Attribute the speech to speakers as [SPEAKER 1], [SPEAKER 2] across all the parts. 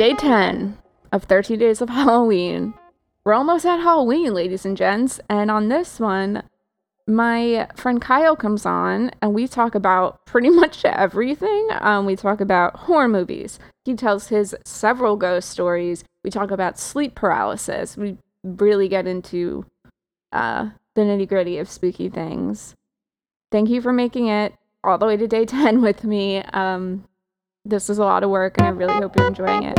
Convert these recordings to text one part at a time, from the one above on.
[SPEAKER 1] Day 10 of 30 Days of Halloween. We're almost at Halloween, ladies and gents. And on this one, my friend Kyle comes on and we talk about pretty much everything. Um, we talk about horror movies. He tells his several ghost stories. We talk about sleep paralysis. We really get into uh, the nitty gritty of spooky things. Thank you for making it all the way to day 10 with me. Um, this is a lot of work and I really hope you're enjoying it.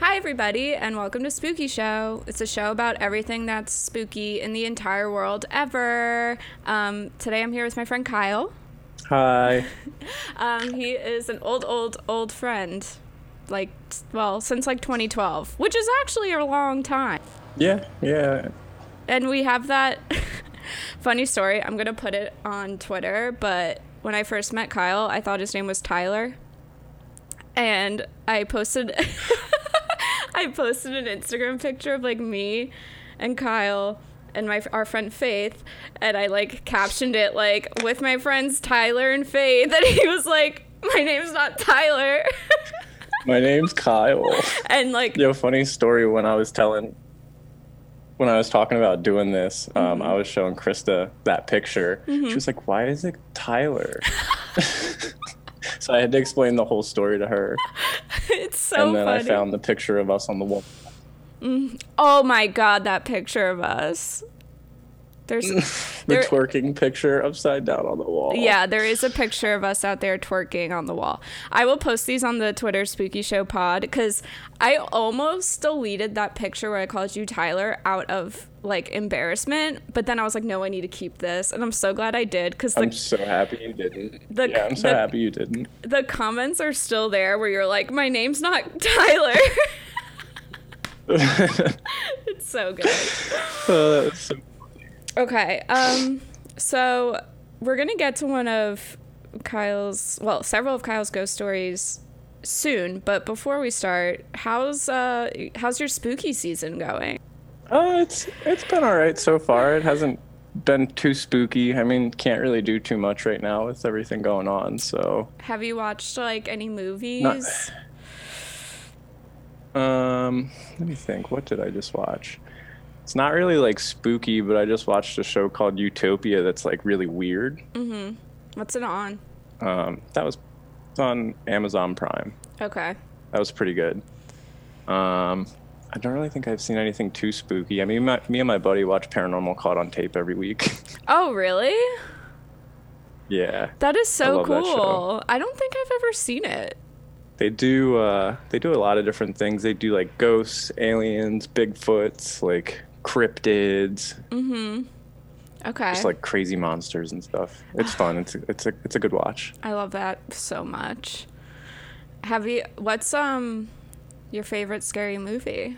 [SPEAKER 1] Hi, everybody, and welcome to Spooky Show. It's a show about everything that's spooky in the entire world ever. Um, today I'm here with my friend Kyle.
[SPEAKER 2] Hi.
[SPEAKER 1] Um, he is an old, old, old friend. Like, well, since like 2012, which is actually a long time.
[SPEAKER 2] Yeah, yeah.
[SPEAKER 1] And we have that funny story. I'm going to put it on Twitter, but when I first met Kyle, I thought his name was Tyler. And I posted I posted an Instagram picture of like me and Kyle and my our friend Faith and I like captioned it like with my friends Tyler and Faith and he was like my name's not Tyler.
[SPEAKER 2] My name's Kyle.
[SPEAKER 1] and like
[SPEAKER 2] Yo, funny story when I was telling when I was talking about doing this, um, mm-hmm. I was showing Krista that picture. She mm-hmm. was like, Why is it Tyler? so I had to explain the whole story to her.
[SPEAKER 1] it's so
[SPEAKER 2] and then
[SPEAKER 1] funny.
[SPEAKER 2] I found the picture of us on the wall.
[SPEAKER 1] Mm, oh my god, that picture of us. There's
[SPEAKER 2] The
[SPEAKER 1] there,
[SPEAKER 2] twerking picture upside down on the wall.
[SPEAKER 1] yeah, there is a picture of us out there twerking on the wall. I will post these on the Twitter Spooky Show Pod because I almost deleted that picture where I called you Tyler out of like embarrassment, but then I was like, no, I need to keep this, and I'm so glad I did because
[SPEAKER 2] I'm so happy you didn't.
[SPEAKER 1] The-
[SPEAKER 2] yeah, I'm so
[SPEAKER 1] the-
[SPEAKER 2] happy you didn't.
[SPEAKER 1] the comments are still there where you're like, my name's not Tyler. it's so good.
[SPEAKER 2] Uh, that was so-
[SPEAKER 1] Okay. Um. So we're gonna get to one of Kyle's, well, several of Kyle's ghost stories soon. But before we start, how's uh how's your spooky season going?
[SPEAKER 2] Uh, it's it's been all right so far. It hasn't been too spooky. I mean, can't really do too much right now with everything going on. So,
[SPEAKER 1] Have you watched like any movies?
[SPEAKER 2] Not, um, let me think. What did I just watch? It's not really like spooky, but I just watched a show called Utopia that's like really weird. Mhm.
[SPEAKER 1] What's it on?
[SPEAKER 2] Um, that was it's on Amazon Prime.
[SPEAKER 1] Okay.
[SPEAKER 2] That was pretty good. Um, I don't really think I've seen anything too spooky. I mean, my, me and my buddy watch Paranormal Caught on Tape every week.
[SPEAKER 1] Oh, really?
[SPEAKER 2] yeah.
[SPEAKER 1] That is so
[SPEAKER 2] show.
[SPEAKER 1] cool. I don't think I've ever seen it.
[SPEAKER 2] They do uh they do a lot of different things. They do like ghosts, aliens, Bigfoots, like cryptids, Mm-hmm.
[SPEAKER 1] Okay.
[SPEAKER 2] just like crazy monsters and stuff. It's fun. It's a, it's a it's a good watch.
[SPEAKER 1] I love that so much. Have you what's um your favorite scary movie?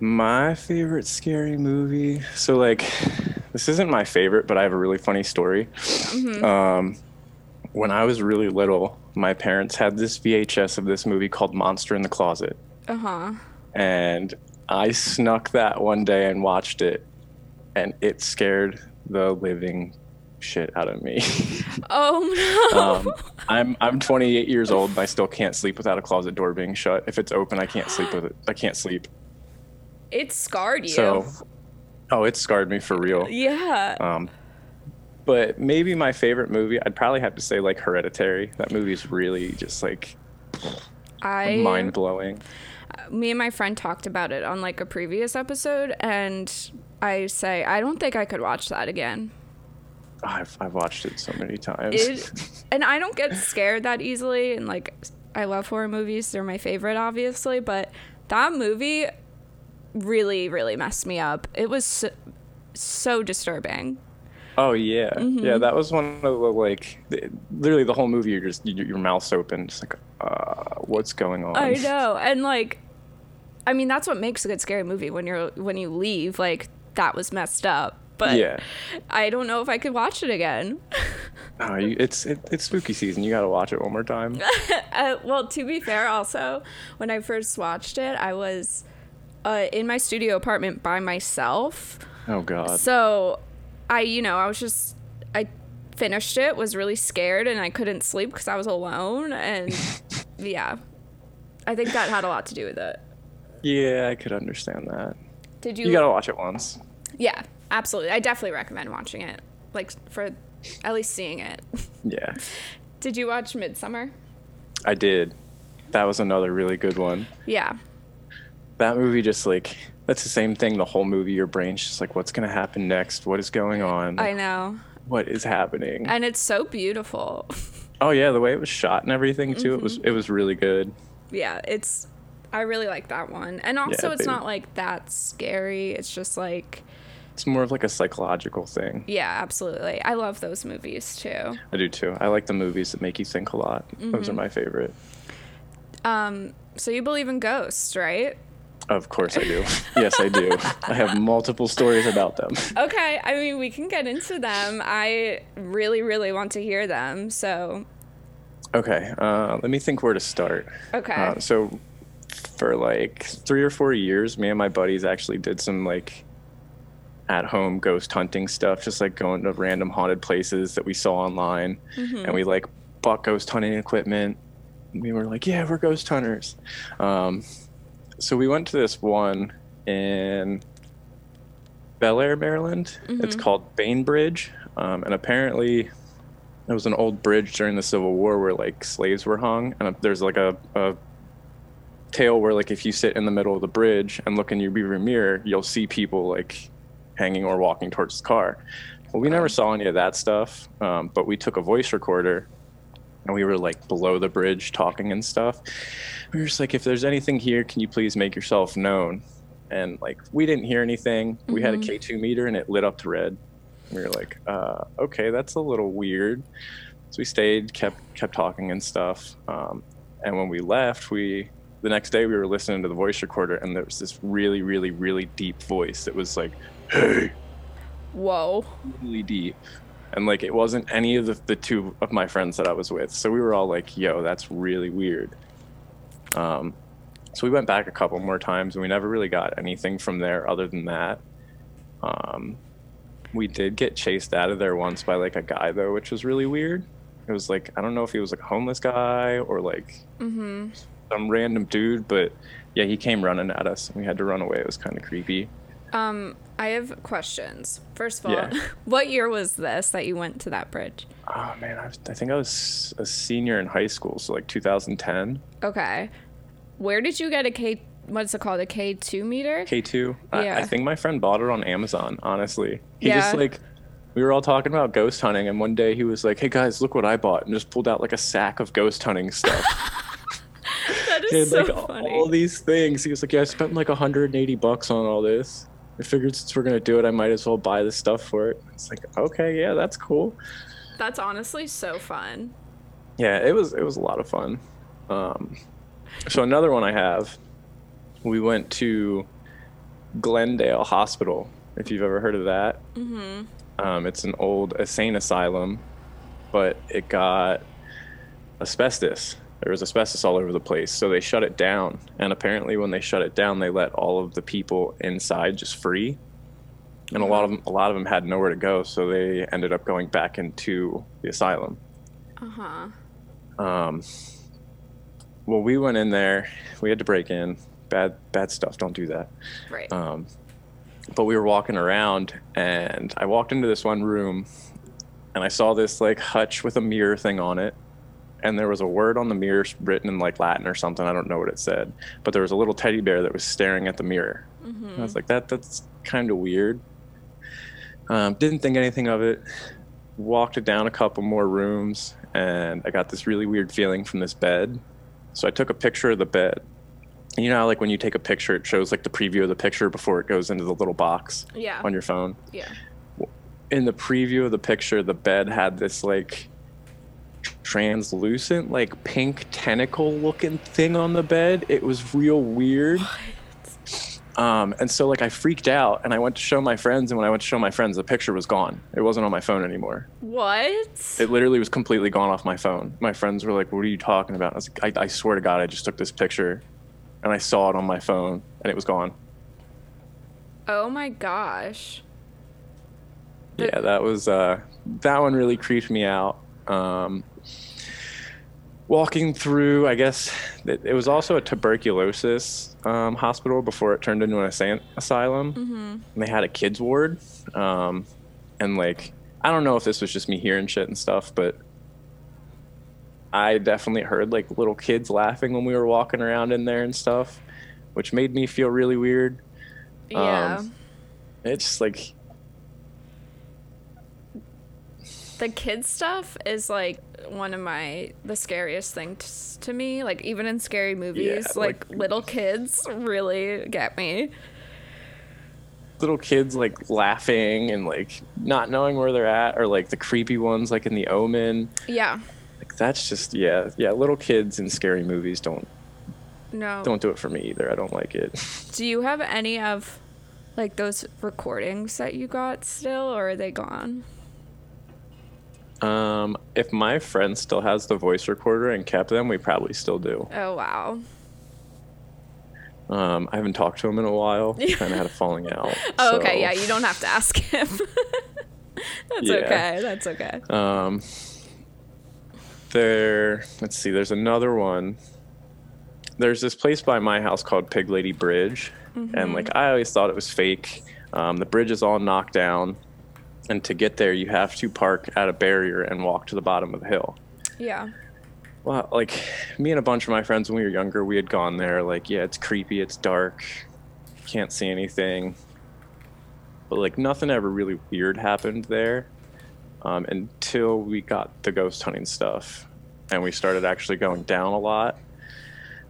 [SPEAKER 2] My favorite scary movie. So like this isn't my favorite, but I have a really funny story. Um when I was really little, my parents had this VHS of this movie called Monster in the Closet.
[SPEAKER 1] Uh-huh.
[SPEAKER 2] and I snuck that one day and watched it, and it scared the living shit out of me.
[SPEAKER 1] Oh no.
[SPEAKER 2] um, I'm I'm 28 years old and I still can't sleep without a closet door being shut. If it's open, I can't sleep with it. I can't sleep.
[SPEAKER 1] it scarred you.
[SPEAKER 2] So, oh, it scarred me for real.
[SPEAKER 1] yeah.
[SPEAKER 2] Um, but maybe my favorite movie, I'd probably have to say like Hereditary. That movie's really just like
[SPEAKER 1] I
[SPEAKER 2] mind blowing.
[SPEAKER 1] me and my friend talked about it on like a previous episode and I say I don't think I could watch that again.
[SPEAKER 2] I've I've watched it so many times.
[SPEAKER 1] It and I don't get scared that easily and like I love horror movies. They're my favorite obviously, but that movie really really messed me up. It was so, so disturbing.
[SPEAKER 2] Oh yeah,
[SPEAKER 1] Mm-hmm.
[SPEAKER 2] yeah. That was one of the like, literally the whole movie. You're just your, mouth's open, just like, uh, what's going on?
[SPEAKER 1] I know. And like I mean that's what makes a good scary movie when you're when you leave like that was messed up. But
[SPEAKER 2] Yeah.
[SPEAKER 1] I don't know if I could watch it again.
[SPEAKER 2] You, it's it, it's spooky season. You got to watch it one more time.
[SPEAKER 1] uh, well, to be fair, also when I first watched it, I was uh, in my studio apartment by myself.
[SPEAKER 2] Oh God.
[SPEAKER 1] So, I you know I was just finished it, was really scared, and I couldn't sleep because I was alone, and yeah, I think that had a lot to do with it.
[SPEAKER 2] Yeah, I could understand that.
[SPEAKER 1] Did you?
[SPEAKER 2] You gotta watch it once.
[SPEAKER 1] Yeah, absolutely. I definitely recommend watching it, like for at least seeing it.
[SPEAKER 2] Yeah,
[SPEAKER 1] Did you watch Midsommar?
[SPEAKER 2] I did. That was another really good one.
[SPEAKER 1] Yeah.
[SPEAKER 2] That movie just like that's the same thing. The whole movie, your brain's just like, what's gonna happen next? What is going on?
[SPEAKER 1] I know.
[SPEAKER 2] What is happening?
[SPEAKER 1] And it's so beautiful.
[SPEAKER 2] oh yeah, the way it was shot and everything too. It was it was really good.
[SPEAKER 1] yeah, it's I really like that one. And also it's
[SPEAKER 2] baby.
[SPEAKER 1] not like that scary. It's just like
[SPEAKER 2] It's more of like a psychological thing.
[SPEAKER 1] yeah, absolutely. I love those movies too.
[SPEAKER 2] I do too. I like the movies that make you think a lot.
[SPEAKER 1] Mm-hmm.
[SPEAKER 2] Those are my favorite.
[SPEAKER 1] Um so you believe in ghosts, right?
[SPEAKER 2] Of course I do. yes, I do. I have multiple stories about them.
[SPEAKER 1] Okay, I mean we can get into them. I really really want to hear them. So,
[SPEAKER 2] Okay, uh, let me think where to start.
[SPEAKER 1] okay.
[SPEAKER 2] Uh, so, for like three or four years, me and my buddies actually did some like at home ghost hunting stuff, just like going to random haunted places that we saw online. And we like bought ghost hunting equipment. We were like, yeah, we're ghost hunters. Um, so, we went to this one in Bel Air, Maryland. It's called Bainbridge. Um, and apparently, it was an old bridge during the Civil War where like slaves were hung, and there's like a, a tale where like if you sit in the middle of the bridge and look in your rearview mirror, you'll see people like hanging or walking towards the car. Well, we never saw any of that stuff, um, but we took a voice recorder and we were like below the bridge talking and stuff. We were just like, if there's anything here, can you please make yourself known? And like, we didn't hear anything. We had a K2 meter and it lit up to red. And We were like, uh, okay, that's a little weird. So we stayed, kept kept talking and stuff. Um, and when we left, we the next day we were listening to the voice recorder, and there was this really, really, really deep voice that was like, "Hey,"
[SPEAKER 1] Whoa.
[SPEAKER 2] really deep. And like it wasn't any of the, the two of my friends that I was with. So we were all like, yo, that's really weird. Um, so we went back a couple more times and we never really got anything from there other than that. Um, we did get chased out of there once by like a guy though, which was really weird. It was like I don't know if he was like a homeless guy or like
[SPEAKER 1] Mhm.
[SPEAKER 2] some random dude, but yeah, he came running at us and we had to run away. It was kind of creepy.
[SPEAKER 1] Um I have questions. First of all,
[SPEAKER 2] Yeah.
[SPEAKER 1] what year was this that you went to that bridge?
[SPEAKER 2] Oh man, I, was, I think I was a senior in high school, so like 2010.
[SPEAKER 1] Okay. Where did you get a K what's it called? A K two meter?
[SPEAKER 2] K2. I,
[SPEAKER 1] Yeah.
[SPEAKER 2] I think my friend bought it on Amazon, honestly. He
[SPEAKER 1] Yeah.
[SPEAKER 2] just like, we were all talking about ghost hunting, and one day he was like, hey guys, look what I bought, and just pulled out like a sack of ghost hunting stuff.
[SPEAKER 1] that
[SPEAKER 2] He had
[SPEAKER 1] so
[SPEAKER 2] like
[SPEAKER 1] funny.
[SPEAKER 2] all these things. He was like, yeah, I spent like 180 bucks on all this. I figured since we're gonna do it, I might as well buy the stuff for it. It's like, okay, yeah, that's cool.
[SPEAKER 1] That's honestly so fun.
[SPEAKER 2] Yeah, it was it was a lot of fun. Um, so another one I have, we went to Glenn Dale Hospital. If you've ever heard of that, mm-hmm. um, it's an old insane asylum, but it got asbestos. There was asbestos all over the place, so they shut it down. And apparently, when they shut it down, they let all of the people inside just free. And a lot of them, a lot of them had nowhere to go, so they ended up going back into the asylum.
[SPEAKER 1] Uh-huh.
[SPEAKER 2] Um, well, we went in there. We had to break in. Bad, bad stuff. Don't do that.
[SPEAKER 1] Right.
[SPEAKER 2] Um, but we were walking around, and I walked into this one room, and I saw this like hutch with a mirror thing on it, and there was a word on the mirror written in like Latin or something. I don't know what it said, but there was a little teddy bear that was staring at the mirror. And I was like, that that's kind of weird. Um, didn't think anything of it. Walked it down a couple more rooms, and I got this really weird feeling from this bed. So I took a picture of the bed. You know, how, like when you take a picture, it shows like the preview of the picture before it goes into the little box
[SPEAKER 1] yeah.
[SPEAKER 2] on your phone.
[SPEAKER 1] yeah.
[SPEAKER 2] In the preview of the picture, the bed had this like translucent, like pink tentacle looking thing on the bed. It was real weird. Um, and so like I freaked out and I went to show my friends and when I went to show my friends the picture was gone. It wasn't on my phone anymore.
[SPEAKER 1] What?
[SPEAKER 2] It literally was completely gone off my phone. My friends were like, "What are you talking about?" I was like, "I, I swear to God, I just took this picture, and I saw it on my phone, and it was gone."
[SPEAKER 1] Oh my gosh.
[SPEAKER 2] Yeah, that was uh, that one really creeped me out. Um, walking through, I guess it, it was also a tuberculosis um, hospital before it turned into an asa- asylum.
[SPEAKER 1] Mm-hmm.
[SPEAKER 2] And they had a kids ward, um, and like I don't know if this was just me hearing shit and stuff, but I definitely heard like little kids laughing when we were walking around in there and stuff, which made me feel really weird.
[SPEAKER 1] Yeah.
[SPEAKER 2] Um, It's just like
[SPEAKER 1] the kid stuff is like one of my the scariest things to me like even in scary movies like,
[SPEAKER 2] like-
[SPEAKER 1] little kids really get me
[SPEAKER 2] little kids like laughing and like not knowing where they're at, or like the creepy ones like in The Omen.
[SPEAKER 1] yeah
[SPEAKER 2] Like that's just yeah, yeah. Little kids in scary movies don't
[SPEAKER 1] no
[SPEAKER 2] don't do it for me either. I don't like it.
[SPEAKER 1] do you have any of like those recordings that you got still or are they gone
[SPEAKER 2] Um, if my friend still has the voice recorder and kept them, we probably still do.
[SPEAKER 1] oh wow
[SPEAKER 2] Um, I haven't talked to him in a while. kind of had a falling out.
[SPEAKER 1] oh okay yeah you don't have to ask him that's
[SPEAKER 2] Yeah.
[SPEAKER 1] okay that's okay
[SPEAKER 2] Um, there, let's see, there's another one. There's this place by my house called Pig Lady Bridge. And like, I always thought it was fake. Um, the bridge is all knocked down. And to get there, you have to park at a barrier and walk to the bottom of the hill.
[SPEAKER 1] yeah
[SPEAKER 2] Well, like, me and a bunch of my friends when we were younger, we had gone there. Like, yeah, it's creepy, it's dark, can't see anything. But like, nothing ever really weird happened there um, until we got the ghost hunting stuff, and we started actually going down a lot.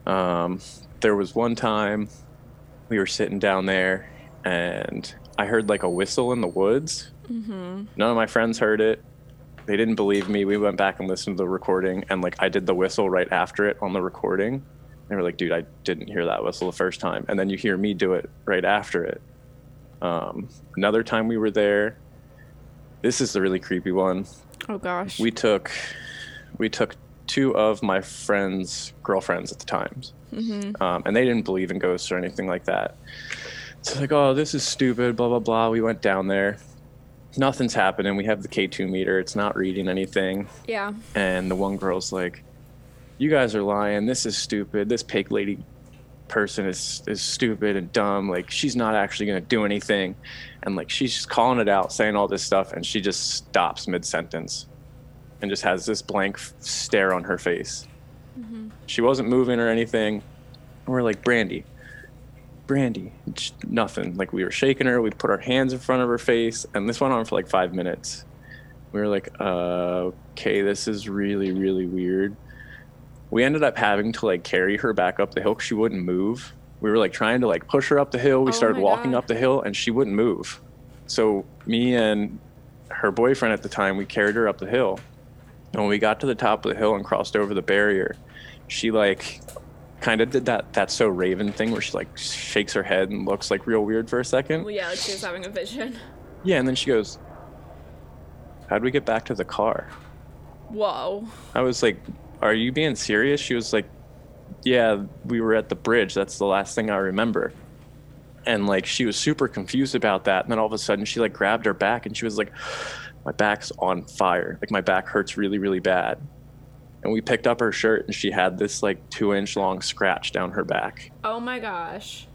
[SPEAKER 2] Um, there was one time we were sitting down there, and I heard like a whistle in the woods. Mm-hmm. None of my friends heard it they didn't believe me. We went back and listened to the recording, and like I did the whistle right after it on the recording. They were like, "Dude, I didn't hear that whistle the first time," and then you hear me do it right after it. Um, another time we were there. This is the really creepy one.
[SPEAKER 1] oh gosh
[SPEAKER 2] We took, we took two of my friends' girlfriends at the times, um, and they didn't believe in ghosts or anything like that. So like, oh, this is stupid. Blah blah blah. We went down there. Nothing's happening. We have the K2 meter. It's not reading anything.
[SPEAKER 1] yeah
[SPEAKER 2] And the one girl's like, "You guys are lying. This is stupid. This pig lady person is is stupid and dumb. Like she's not actually gonna do anything." And like she's just calling it out, saying all this stuff, and she just stops mid sentence, and just has this blank f- stare on her face. Mm-hmm. She wasn't moving or anything. And we're like, "Brandy, Brandy, nothing." Like we were shaking her. We put our hands in front of her face, and this went on for like five minutes we were like, uh, okay, this is really, really weird. We ended up having to like carry her back up the hill 'cause she wouldn't move. We were like trying to like push her up the hill. We
[SPEAKER 1] Oh
[SPEAKER 2] started walking
[SPEAKER 1] God.
[SPEAKER 2] up the hill and she wouldn't move. So me and her boyfriend at the time, we carried her up the hill. And when we got to the top of the hill and crossed over the barrier, she like kind of did that that's so raven thing where she like shakes her head and looks like real weird for a second.
[SPEAKER 1] well, yeah like she was having a vision
[SPEAKER 2] Yeah, and then she goes, How'd we get back to the car?
[SPEAKER 1] whoa
[SPEAKER 2] I was like, Are you being serious? She was like, Yeah, we were at the bridge. That's the last thing I remember. And like, she was super confused about that. And then all of a sudden, she like grabbed her back and she was like, My back's on fire. Like, my back hurts really, really bad. And we picked up her shirt and she had this like two inch long scratch down her back.
[SPEAKER 1] oh my gosh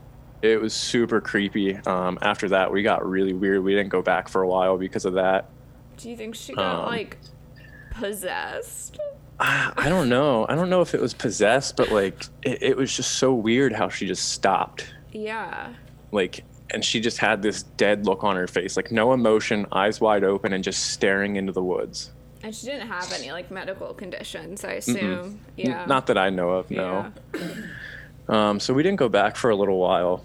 [SPEAKER 2] It was super creepy. Um, after that, we got really weird. We didn't go back for a while because of that.
[SPEAKER 1] Do you think she got
[SPEAKER 2] Um,
[SPEAKER 1] like possessed?
[SPEAKER 2] I don't know. I don't know if it was possessed, but like it, it was just so weird how she just stopped.
[SPEAKER 1] Yeah.
[SPEAKER 2] Like, and she just had this dead look on her face, like no emotion, eyes wide open, and just staring into the woods.
[SPEAKER 1] And she didn't have any like medical conditions, I assume.
[SPEAKER 2] N-
[SPEAKER 1] Yeah.
[SPEAKER 2] Not that I know of, no.
[SPEAKER 1] Yeah.
[SPEAKER 2] Um, so we didn't go back for a little while.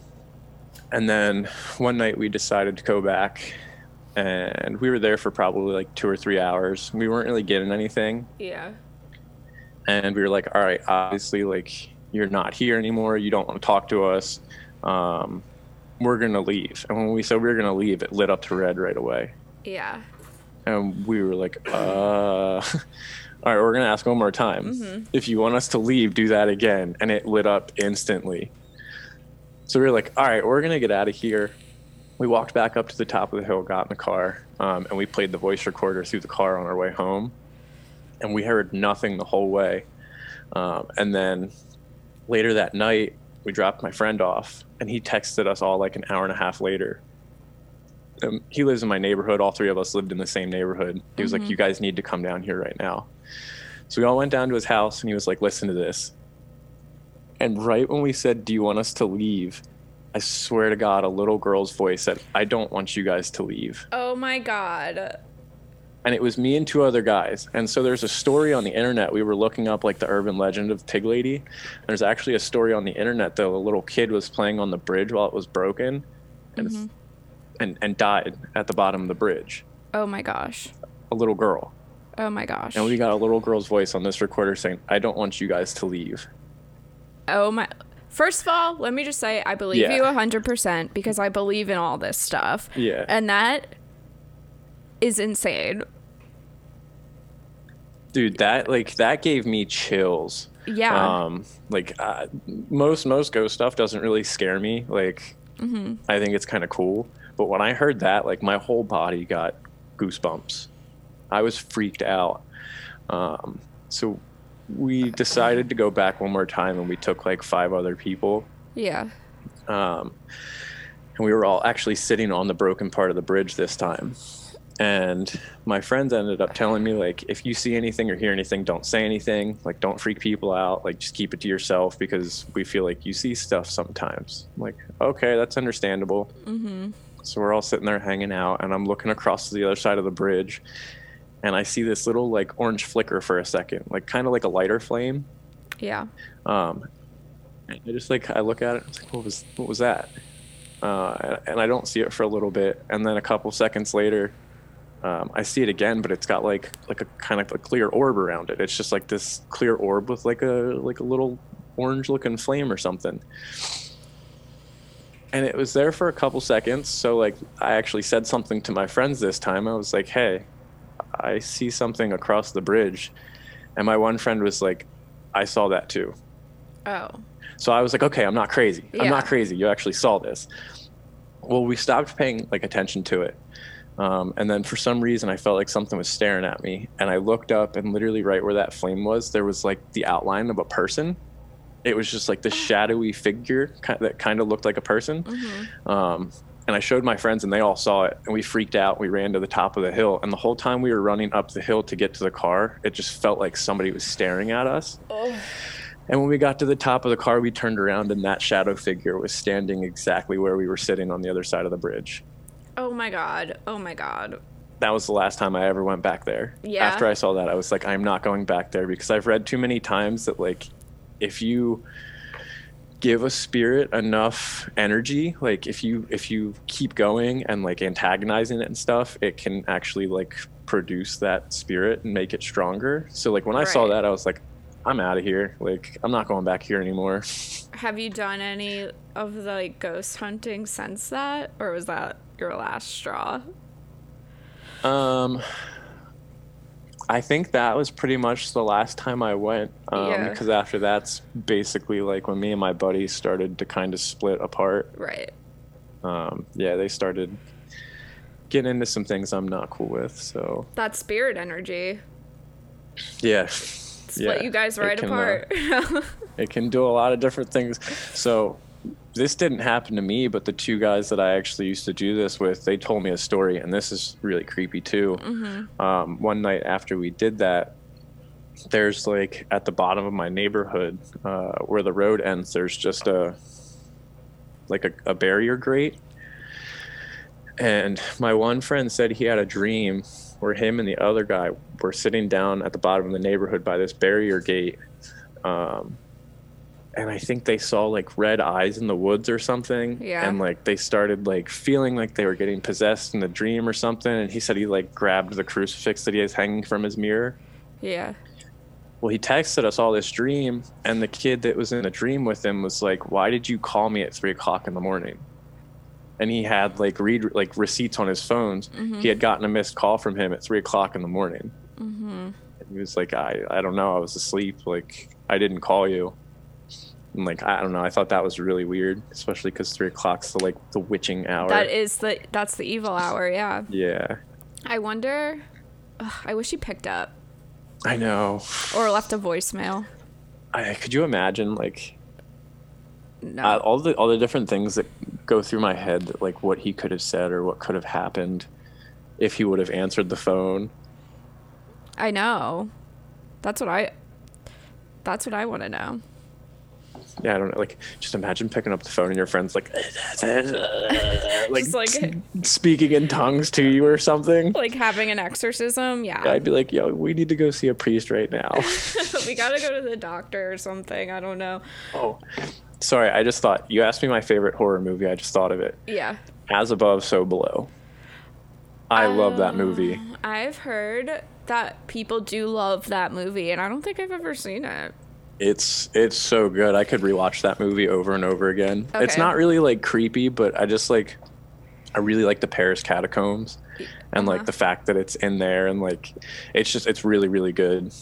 [SPEAKER 2] And then one night we decided to go back. And we were there for probably like two or three hours. We weren't really getting anything.
[SPEAKER 1] Yeah.
[SPEAKER 2] and we were like all right obviously like you're not here anymore you don't want to talk to us um, we're gonna leave. And when we said we were gonna leave, it lit up to red right away.
[SPEAKER 1] Yeah.
[SPEAKER 2] And we were like, uh, all right, we're gonna ask one more time. If you want us to leave, do that again. And it lit up instantly. So we were like, all right, we're gonna get out of here. We walked back up to the top of the hill, got in the car, um, and we played the voice recorder through the car on our way home. And we heard nothing the whole way. Um, and then later that night, we dropped my friend off, and he texted us all like an hour and a half later. Um, he lives in my neighborhood. All three of us lived in the same neighborhood. He was like, "You guys need to come down here right now." So we all went down to his house, and he was like, "Listen to this." And right when we said, "Do you want us to leave?" I swear to God, a little girl's voice said, "I don't want you guys to leave."
[SPEAKER 1] Oh my god.
[SPEAKER 2] and it was me and two other guys. And so there's a story on the internet. We were looking up like the urban legend of Pig Lady. There's actually a story on the internet that a little kid was playing on the bridge while it was broken, and and and died at the bottom of the bridge.
[SPEAKER 1] Oh my gosh.
[SPEAKER 2] A little girl.
[SPEAKER 1] Oh my gosh.
[SPEAKER 2] And we got a little girl's voice on this recorder saying, "I don't want you guys to leave."
[SPEAKER 1] Oh my. First of all, let me just say I believe
[SPEAKER 2] Yeah.
[SPEAKER 1] you 100% because I believe in all this stuff.
[SPEAKER 2] Yeah.
[SPEAKER 1] And that is insane.
[SPEAKER 2] Dude, that like that gave me chills.
[SPEAKER 1] Yeah.
[SPEAKER 2] Um, like uh, most most ghost stuff doesn't really scare me. Like I think it's kind of cool. But when I heard that, like my whole body got goosebumps. I was freaked out. Um, so we decided to go back one more time, and we took like five other people.
[SPEAKER 1] yeah.
[SPEAKER 2] Um, and we were all actually sitting on the broken part of the bridge this time. And my friends ended up telling me, like, if you see anything or hear anything, don't say anything. Like, don't freak people out. Like, just keep it to yourself because we feel like you see stuff sometimes. I'm like, okay, that's understandable. Mm-hmm. So we're all sitting there hanging out, and I'm looking across to the other side of the bridge, and I see this little, like, orange flicker for a second, like, kind of like a lighter flame.
[SPEAKER 1] Yeah.
[SPEAKER 2] Um, and I just like I look at it. It's like, what was what was that? Uh, and, and I don't see it for a little bit, and then a couple seconds later, um, I see it again, but it's got like like a kind of a clear orb around it. It's just like this clear orb with like a like a little orange looking flame or something. And it was there for a couple seconds. So like I actually said something to my friends this time. I was like, "Hey, I see something across the bridge," and my one friend was like, "I saw that too."
[SPEAKER 1] Oh.
[SPEAKER 2] So I was like, okay, I'm not crazy. I'm not crazy. You actually saw this. Well, we stopped paying like attention to it. Um, and then for some reason, I felt like something was staring at me. And I looked up, and literally right where that flame was, there was like the outline of a person. It was just like this shadowy figure that kind of looked like a person. Um, and I showed my friends, and they all saw it. And we freaked out. We ran to the top of the hill. And the whole time we were running up the hill to get to the car, it just felt like somebody was staring at us. And when we got to the top of the car, we turned around and that shadow figure was standing exactly where we were sitting on the other side of the bridge.
[SPEAKER 1] Oh my god. Oh my god.
[SPEAKER 2] That was the last time I ever went back there.
[SPEAKER 1] Yeah.
[SPEAKER 2] After I saw that, I was like, I'm not going back there because I've read too many times that, like, if you give a spirit enough energy like if you if you keep going and like antagonizing it and stuff it can actually like produce that spirit and make it stronger. So like when i saw that i was like i'm out of here. Like i'm not going back here anymore.
[SPEAKER 1] Have you done any of the like ghost hunting since that or was that your last straw?
[SPEAKER 2] Um, I think that was pretty much the last time I went. Um,
[SPEAKER 1] Yeah.
[SPEAKER 2] because after that's basically like when me and my buddies started to kind of split apart.
[SPEAKER 1] Right.
[SPEAKER 2] Um, yeah, they started getting into some things I'm not cool with. So
[SPEAKER 1] That spirit energy
[SPEAKER 2] yeah,
[SPEAKER 1] split
[SPEAKER 2] Yeah,
[SPEAKER 1] you guys
[SPEAKER 2] it
[SPEAKER 1] right
[SPEAKER 2] can, uh,
[SPEAKER 1] apart.
[SPEAKER 2] it can do a lot of different things. So this didn't happen to me, but the two guys that I actually used to do this with, they told me a story, and this is really creepy too. Um, one night after we did that, there's like at the bottom of my neighborhood uh, where the road ends, there's just a like a, a barrier grate. And my one friend said he had a dream where him and the other guy were sitting down at the bottom of the neighborhood by this barrier gate. Um, and I think they saw like red eyes in the woods or something.
[SPEAKER 1] Yeah.
[SPEAKER 2] And like they started like feeling like they were getting possessed in the dream or something. And he said he like grabbed the crucifix that he has hanging from his mirror.
[SPEAKER 1] yeah.
[SPEAKER 2] Well, he texted us all this dream, and the kid that was in the dream with him was like, "Why did you call me at three o'clock in the morning?" and he had like read like receipts on his phones.
[SPEAKER 1] Mm-hmm.
[SPEAKER 2] He had gotten a missed call from him at three o'clock in the morning. Mm-hmm. He was like, I I don't know, I was asleep. Like I didn't call you. And like I don't know, I thought that was really weird, especially because three o'clock's the like the witching hour.
[SPEAKER 1] That is the that's the evil hour. Yeah.
[SPEAKER 2] yeah,
[SPEAKER 1] I wonder. Ugh, I wish he picked up
[SPEAKER 2] I know.
[SPEAKER 1] or left a voicemail.
[SPEAKER 2] I could you imagine like
[SPEAKER 1] No.
[SPEAKER 2] uh, all the all the different things that go through my head that like what he could have said or what could have happened if he would have answered the phone
[SPEAKER 1] I know. That's what I. That's what I want to know.
[SPEAKER 2] Yeah i don't know like just imagine picking up the phone and your friend's like like,
[SPEAKER 1] like
[SPEAKER 2] speaking in tongues to you or something
[SPEAKER 1] like having an exorcism. Yeah.
[SPEAKER 2] i'd be like yo we need to go see a priest right now
[SPEAKER 1] we gotta go to the doctor or something. I don't know.
[SPEAKER 2] oh sorry i just thought you asked me my favorite horror movie i just thought of it
[SPEAKER 1] Yeah.
[SPEAKER 2] as above so below i love that um, movie
[SPEAKER 1] I've heard that people do love that movie, and I don't think I've ever seen it.
[SPEAKER 2] It's it's so good. I could rewatch that movie over and over again. It's not really like creepy, but I just like I really like the Paris catacombs and
[SPEAKER 1] Uh-huh.
[SPEAKER 2] like the fact that it's in there and like it's just it's really really good.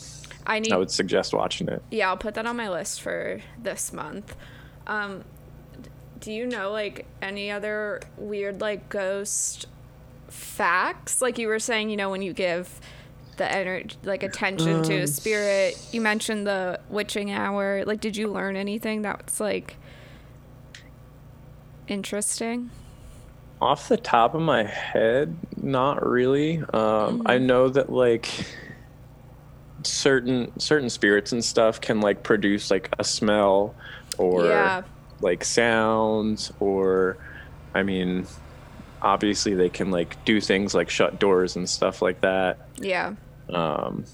[SPEAKER 1] I need.
[SPEAKER 2] I would suggest watching it.
[SPEAKER 1] Yeah, I'll put that on my list for this month. Um, do you know like any other weird like ghost facts? Like you were saying, you know, when you give the energy like attention to
[SPEAKER 2] Um,
[SPEAKER 1] a spirit, you mentioned the witching hour. Like, did you learn anything that's like interesting?
[SPEAKER 2] Off the top of my head, not really. Um,
[SPEAKER 1] Mm-hmm.
[SPEAKER 2] I know that like certain certain spirits and stuff can like produce like a smell or
[SPEAKER 1] Yeah.
[SPEAKER 2] like sounds or I mean obviously they can like do things like shut doors and stuff like that.
[SPEAKER 1] Yeah.
[SPEAKER 2] Um,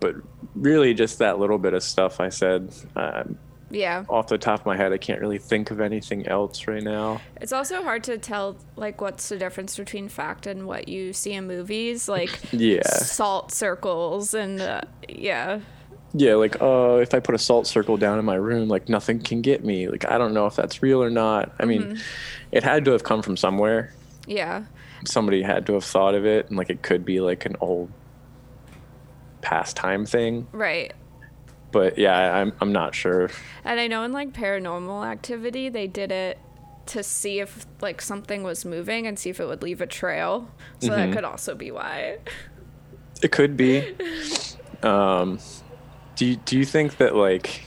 [SPEAKER 2] but really just that little bit of stuff I said. Um,
[SPEAKER 1] Yeah.
[SPEAKER 2] off the top of my head, I can't really think of anything else right now.
[SPEAKER 1] It's also hard to tell like what's the difference between fact and what you see in movies, like
[SPEAKER 2] Yeah.
[SPEAKER 1] salt circles and uh, yeah.
[SPEAKER 2] Yeah, like, oh, if I put a salt circle down in my room, like nothing can get me. Like, I don't know if that's real or not. I mean, it had to have come from somewhere.
[SPEAKER 1] Yeah.
[SPEAKER 2] Somebody had to have thought of it, and like it could be like an old pastime thing.
[SPEAKER 1] Right.
[SPEAKER 2] But yeah, I'm I'm not sure.
[SPEAKER 1] And I know in like paranormal activity, they did it to see if like something was moving and see if it would leave a trail. So that could also be why.
[SPEAKER 2] It could be. Um, do you, do you think that like?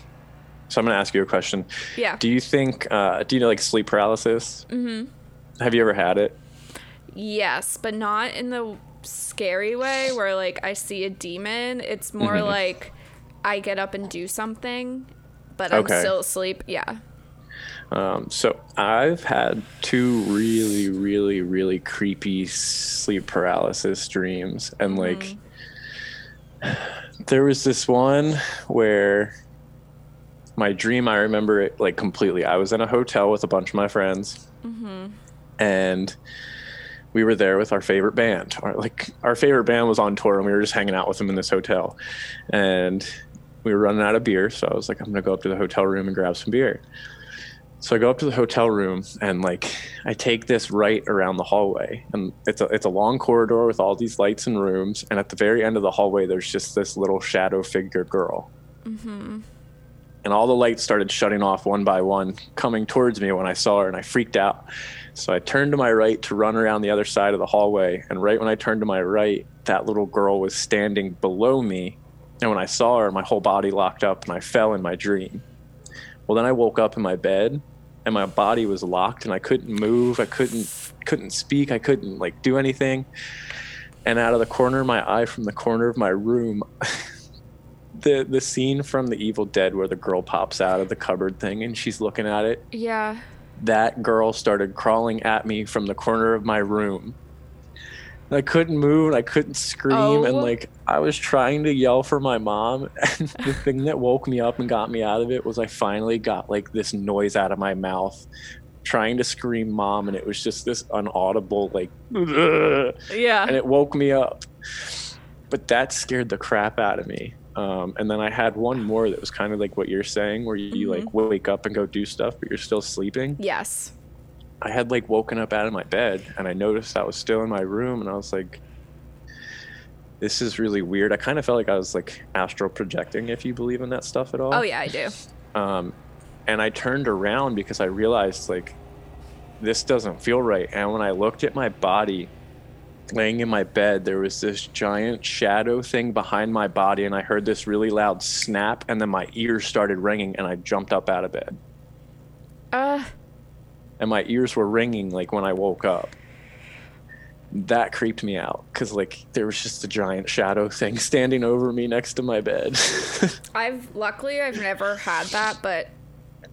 [SPEAKER 2] So I'm gonna ask you a question.
[SPEAKER 1] Yeah.
[SPEAKER 2] Do you think? Uh, do you know like sleep paralysis? Mm-hmm. Have you ever had it?
[SPEAKER 1] Yes, but not in the scary way where like I see a demon. It's more
[SPEAKER 2] Mm-hmm.
[SPEAKER 1] like I get up and do something, but I'm still asleep. Yeah.
[SPEAKER 2] Um, so I've had two really, really, really creepy sleep paralysis dreams, and like there was this one where my dream I remember it like completely. I was in a hotel with a bunch of my friends, and we were there with our favorite band. Our like our favorite band was on tour, and we were just hanging out with them in this hotel, and we were running out of beer. So I was like, I'm gonna go up to the hotel room and grab some beer. So I go up to the hotel room and like I take this right around the hallway and it's a it's a long corridor with all these lights and rooms and at the very end of the hallway there's just this little shadow figure girl. Mm-hmm. And all the lights started shutting off one by one, coming towards me when I saw her, and I freaked out. So I turned to my right to run around the other side of the hallway, and right when I turned to my right, that little girl was standing below me. And when I saw her, my whole body locked up, and I fell in my dream. Well, then I woke up in my bed, and my body was locked, and I couldn't move. I couldn't couldn't speak. I couldn't like do anything. And out of the corner of my eye, from the corner of my room, the the scene from The Evil Dead where the girl pops out of the cupboard thing and she's looking at it.
[SPEAKER 1] Yeah.
[SPEAKER 2] That girl started crawling at me from the corner of my room. I couldn't move and I couldn't scream and
[SPEAKER 1] Oh.
[SPEAKER 2] like I was trying to yell for my mom and the thing that woke me up and got me out of it was I finally got like this noise out of my mouth trying to scream mom and it was just this unaudible like
[SPEAKER 1] Yeah.
[SPEAKER 2] and it woke me up. But that scared the crap out of me. Um, and then I had one more that was kind of like what you're saying, where you,
[SPEAKER 1] Mm-hmm.
[SPEAKER 2] like wake up and go do stuff, but you're still sleeping.
[SPEAKER 1] yes.
[SPEAKER 2] I had like woken up out of my bed and I noticed I was still in my room and I was like, this is really weird. I kind of felt like I was like astral projecting, if you believe in that stuff at all.
[SPEAKER 1] Oh yeah, I do.
[SPEAKER 2] Um, and I turned around because I realized like this doesn't feel right. And when I looked at my body laying in my bed, there was this giant shadow thing behind my body, and I heard this really loud snap, and then my ears started ringing, and I jumped up out of bed.
[SPEAKER 1] Uh,
[SPEAKER 2] And my ears were ringing like when I woke up. That creeped me out because like there was just a giant shadow thing standing over me next to my bed.
[SPEAKER 1] I've luckily I've never had that, but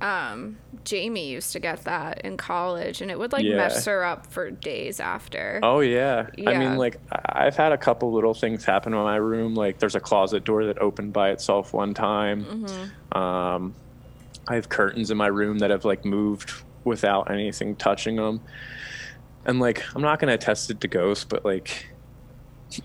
[SPEAKER 1] um, Jamie used to get that in college, and it would like
[SPEAKER 2] Yeah.
[SPEAKER 1] mess her up for days after.
[SPEAKER 2] Oh yeah. I mean like I've had a couple little things happen in my room. Like there's a closet door that opened by itself one time.
[SPEAKER 1] Mm-hmm.
[SPEAKER 2] Um, I have curtains in my room that have like moved without anything touching them. And like I'm not gonna attest it to ghosts, but like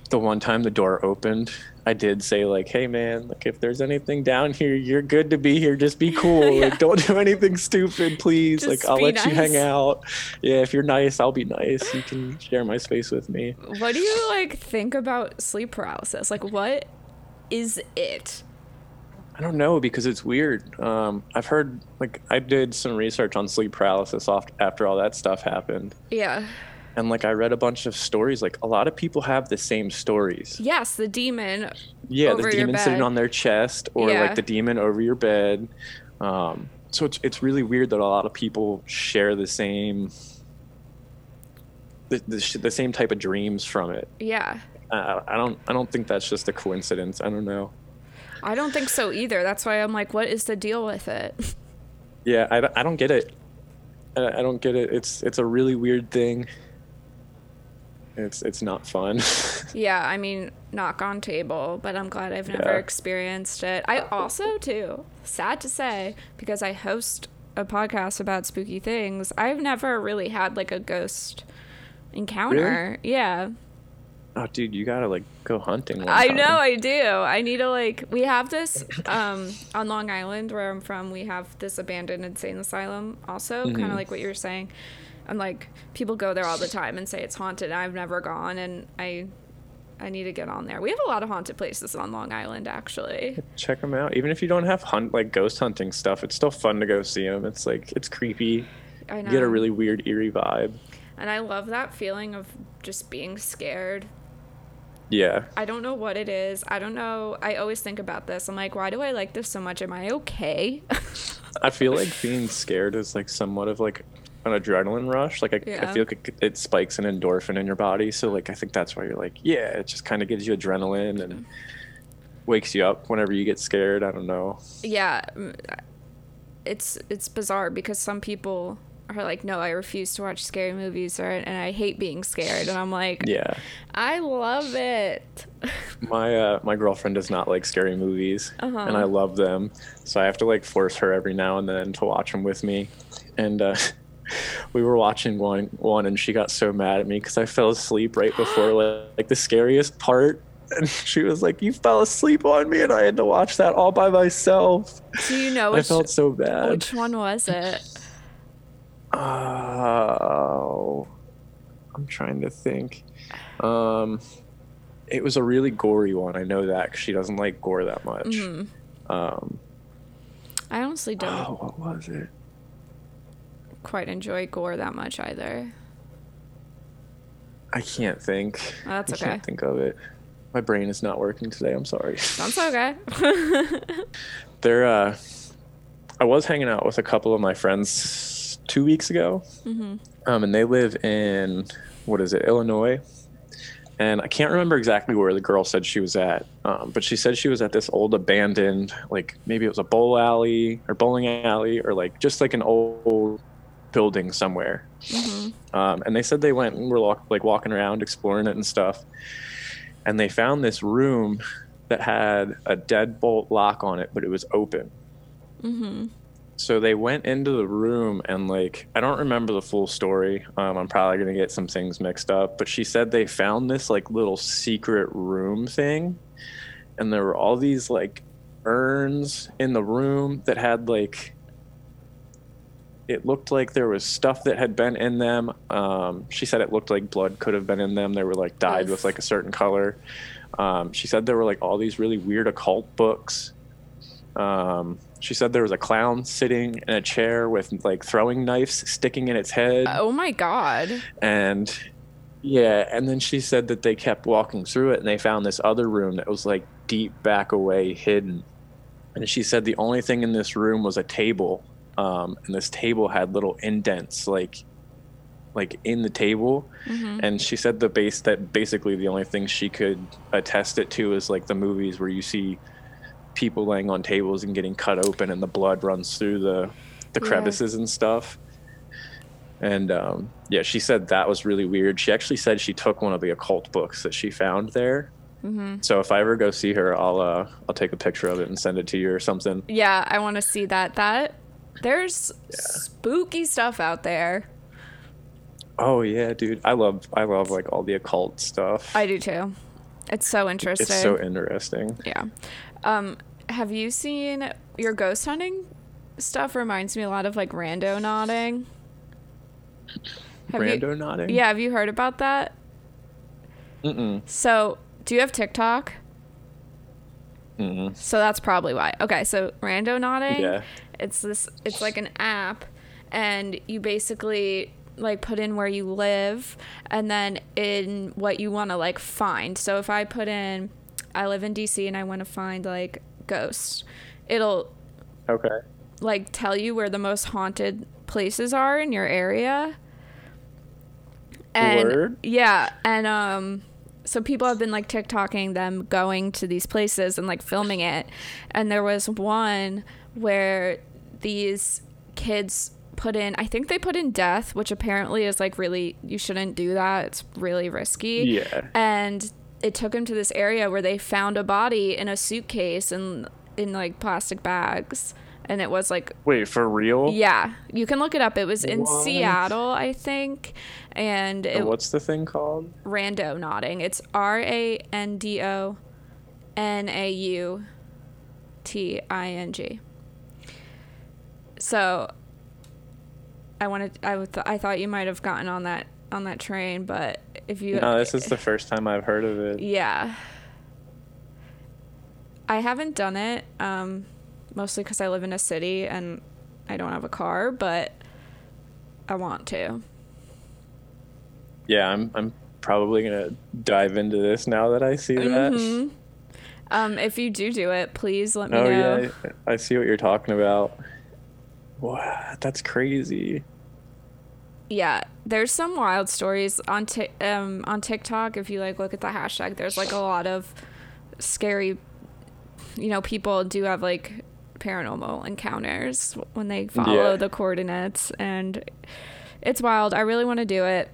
[SPEAKER 2] the one time the door opened, I did say like, "Hey man, like if there's anything down here, you're good to be here. Just be cool.
[SPEAKER 1] Yeah.
[SPEAKER 2] Like don't do anything stupid, please.
[SPEAKER 1] Just
[SPEAKER 2] like I'll let you hang out. Yeah, if you're nice, I'll be nice. You can share my space with me."
[SPEAKER 1] What do you like think about sleep paralysis? Like, what is it?
[SPEAKER 2] I don't know because it's weird. Um, I've heard like I did some research on sleep paralysis off after all that stuff happened,
[SPEAKER 1] Yeah.
[SPEAKER 2] And like I read a bunch of stories. Like a lot of people have the same stories.
[SPEAKER 1] Yes, the demon.
[SPEAKER 2] Yeah, the demon sitting on their chest, or
[SPEAKER 1] Yeah.
[SPEAKER 2] like the demon over your bed. Um, so it's it's really weird that a lot of people share the same the, the, the same type of dreams from it.
[SPEAKER 1] Yeah.
[SPEAKER 2] I, I don't I don't think that's just a coincidence. I don't know.
[SPEAKER 1] I don't think so either. That's why I'm like, what is the deal with it?
[SPEAKER 2] Yeah, I, don't- I don't get it. I, I don't get it. It's it's a really weird thing. It's it's not fun.
[SPEAKER 1] yeah, I mean, knock on table, but I'm glad I've never
[SPEAKER 2] Yeah.
[SPEAKER 1] experienced it. I also, too, sad to say, because I host a podcast about spooky things, I've never really had like a ghost encounter. Yeah.
[SPEAKER 2] oh, dude, you gotta like go hunting.
[SPEAKER 1] I
[SPEAKER 2] time.
[SPEAKER 1] know I do. I need to like we have this um on Long Island where I'm from, we have this abandoned insane asylum also, kind
[SPEAKER 2] Mhm.
[SPEAKER 1] of like what you were saying. And like people go there all the time and say it's haunted. And I've never gone and I I need to get on there. We have a lot of haunted places on Long Island actually.
[SPEAKER 2] Check them out. Even if you don't have hunt like ghost hunting stuff, it's still fun to go see them. It's like it's creepy.
[SPEAKER 1] I know.
[SPEAKER 2] You get a really weird eerie vibe.
[SPEAKER 1] and I love that feeling of just being scared.
[SPEAKER 2] Yeah.
[SPEAKER 1] I don't know what it is. I don't know. I always think about this. I'm like, why do I like this so much? Am I okay?
[SPEAKER 2] I feel like being scared is like somewhat of like an adrenaline rush. Like I,
[SPEAKER 1] Yeah.
[SPEAKER 2] I feel like it, spikes an endorphin in your body. So like I think that's why you're like, yeah, it just kind of gives you adrenaline and wakes you up whenever you get scared. I don't know.
[SPEAKER 1] yeah it's it's bizarre because some people are like no i refuse to watch scary movies or and i hate being scared and i'm like
[SPEAKER 2] Yeah.
[SPEAKER 1] i love it
[SPEAKER 2] My uh, my girlfriend does not like scary movies,
[SPEAKER 1] Uh-huh.
[SPEAKER 2] and I love them. So I have to like force her every now and then to watch them with me. And uh, we were watching one one, and she got so mad at me because I fell asleep right before like, like the scariest part. And she was like, "You fell asleep on me," and I had to watch that all by myself.
[SPEAKER 1] do you know
[SPEAKER 2] I felt so bad.
[SPEAKER 1] which one was it
[SPEAKER 2] Oh, I'm trying to think. Um, it was a really gory one. I know that 'cause she doesn't like gore that much.
[SPEAKER 1] Mhm.
[SPEAKER 2] Um,
[SPEAKER 1] i honestly don't
[SPEAKER 2] oh, what was it?
[SPEAKER 1] Quite enjoy gore that much either
[SPEAKER 2] I can't think.
[SPEAKER 1] That's
[SPEAKER 2] I
[SPEAKER 1] okay.
[SPEAKER 2] can't think of it. My brain is not working today. I'm sorry.
[SPEAKER 1] that's okay
[SPEAKER 2] There, uh, I was hanging out with a couple of my friends two weeks ago,
[SPEAKER 1] hmm
[SPEAKER 2] um, and they live in what is it, Illinois? And I can't remember exactly where the girl said she was at, um, but she said she was at this old abandoned, like maybe it was a bowl alley or bowling alley, or like just like an old building somewhere.
[SPEAKER 1] hmm
[SPEAKER 2] Um, and they said they went and were walk, like walking around exploring it and stuff. And they found this room that had a deadbolt lock on it, but it was open.
[SPEAKER 1] hmm
[SPEAKER 2] So they went into the room and like I don't remember the full story. Um, I'm probably gonna get some things mixed up, but she said they found this like little secret room thing, and there were all these like urns in the room that had like it looked like there was stuff that had been in them. Um, she said it looked like blood could have been in them. They were like dyed with like a certain color. Um, she said there were like all these really weird occult books. Um, she said there was a clown sitting in a chair with like throwing knives sticking in its head.
[SPEAKER 1] Oh my god.
[SPEAKER 2] And yeah, and then she said that they kept walking through it and they found this other room that was like deep back away, hidden. And she said the only thing in this room was a table. Um, and this table had little indents like like in the table
[SPEAKER 1] Mm-hmm.
[SPEAKER 2] and she said the base that basically the only thing she could attest it to is like the movies where you see people laying on tables and getting cut open and the blood runs through the the
[SPEAKER 1] Yeah.
[SPEAKER 2] crevices and stuff and um, yeah she said that was really weird she actually said she took one of the occult books that she found there
[SPEAKER 1] Mm-hmm.
[SPEAKER 2] so if i ever go see her i'll uh i'll take a picture of it and send it to you or something
[SPEAKER 1] Yeah, I want to see that. That there's spooky stuff out there.
[SPEAKER 2] oh yeah dude i love i love like all the occult stuff
[SPEAKER 1] I do too. It's so interesting.
[SPEAKER 2] it's so interesting
[SPEAKER 1] yeah. Um, have you seen your ghost hunting stuff? Reminds me a lot of like randonauting. Have you-
[SPEAKER 2] randonauting
[SPEAKER 1] yeah, have you heard about that?
[SPEAKER 2] Mm-mm.
[SPEAKER 1] So, do you have TikTok?
[SPEAKER 2] Mm-mm.
[SPEAKER 1] So that's probably why. Okay, so randonauting.
[SPEAKER 2] Yeah.
[SPEAKER 1] It's this it's like an app and you basically like put in where you live and then in what you want to like find. So if I put in I live in DC and I want to find like ghosts, it'll
[SPEAKER 2] okay
[SPEAKER 1] like tell you where the most haunted places are in your area. And
[SPEAKER 2] Word?
[SPEAKER 1] yeah, and um so people have been like TikToking them going to these places and like filming it. And there was one where these kids put in I think they put in death, which apparently is like really you shouldn't do that. It's really risky
[SPEAKER 2] yeah
[SPEAKER 1] and it took him to this area where they found a body in a suitcase and in like plastic bags and it was like
[SPEAKER 2] Wait, for real?
[SPEAKER 1] yeah you can look it up it was in
[SPEAKER 2] What?
[SPEAKER 1] seattle i think and it
[SPEAKER 2] what's the thing called?
[SPEAKER 1] randonauting it's r-a-n-d-o n-a-u-t-i-n-g so i wanted i, would th- I thought you might have gotten on that on that train but if you
[SPEAKER 2] No, this is the first time I've heard of it.
[SPEAKER 1] yeah. I haven't done it, um, mostly because I live in a city and I don't have a car, but I want to.
[SPEAKER 2] Yeah, I'm I'm probably gonna dive into this now that I see that.
[SPEAKER 1] Mhm. Um, if you do do it, please let me
[SPEAKER 2] Oh
[SPEAKER 1] know.
[SPEAKER 2] yeah, I I see what you're talking about. Wow, that's crazy.
[SPEAKER 1] Yeah, there's some wild stories on ti- um on TikTok. If you like look at the hashtag, there's like a lot of scary. You know, people do have like paranormal encounters when they follow
[SPEAKER 2] Yeah.
[SPEAKER 1] the coordinates, and it's wild. I really want to do it.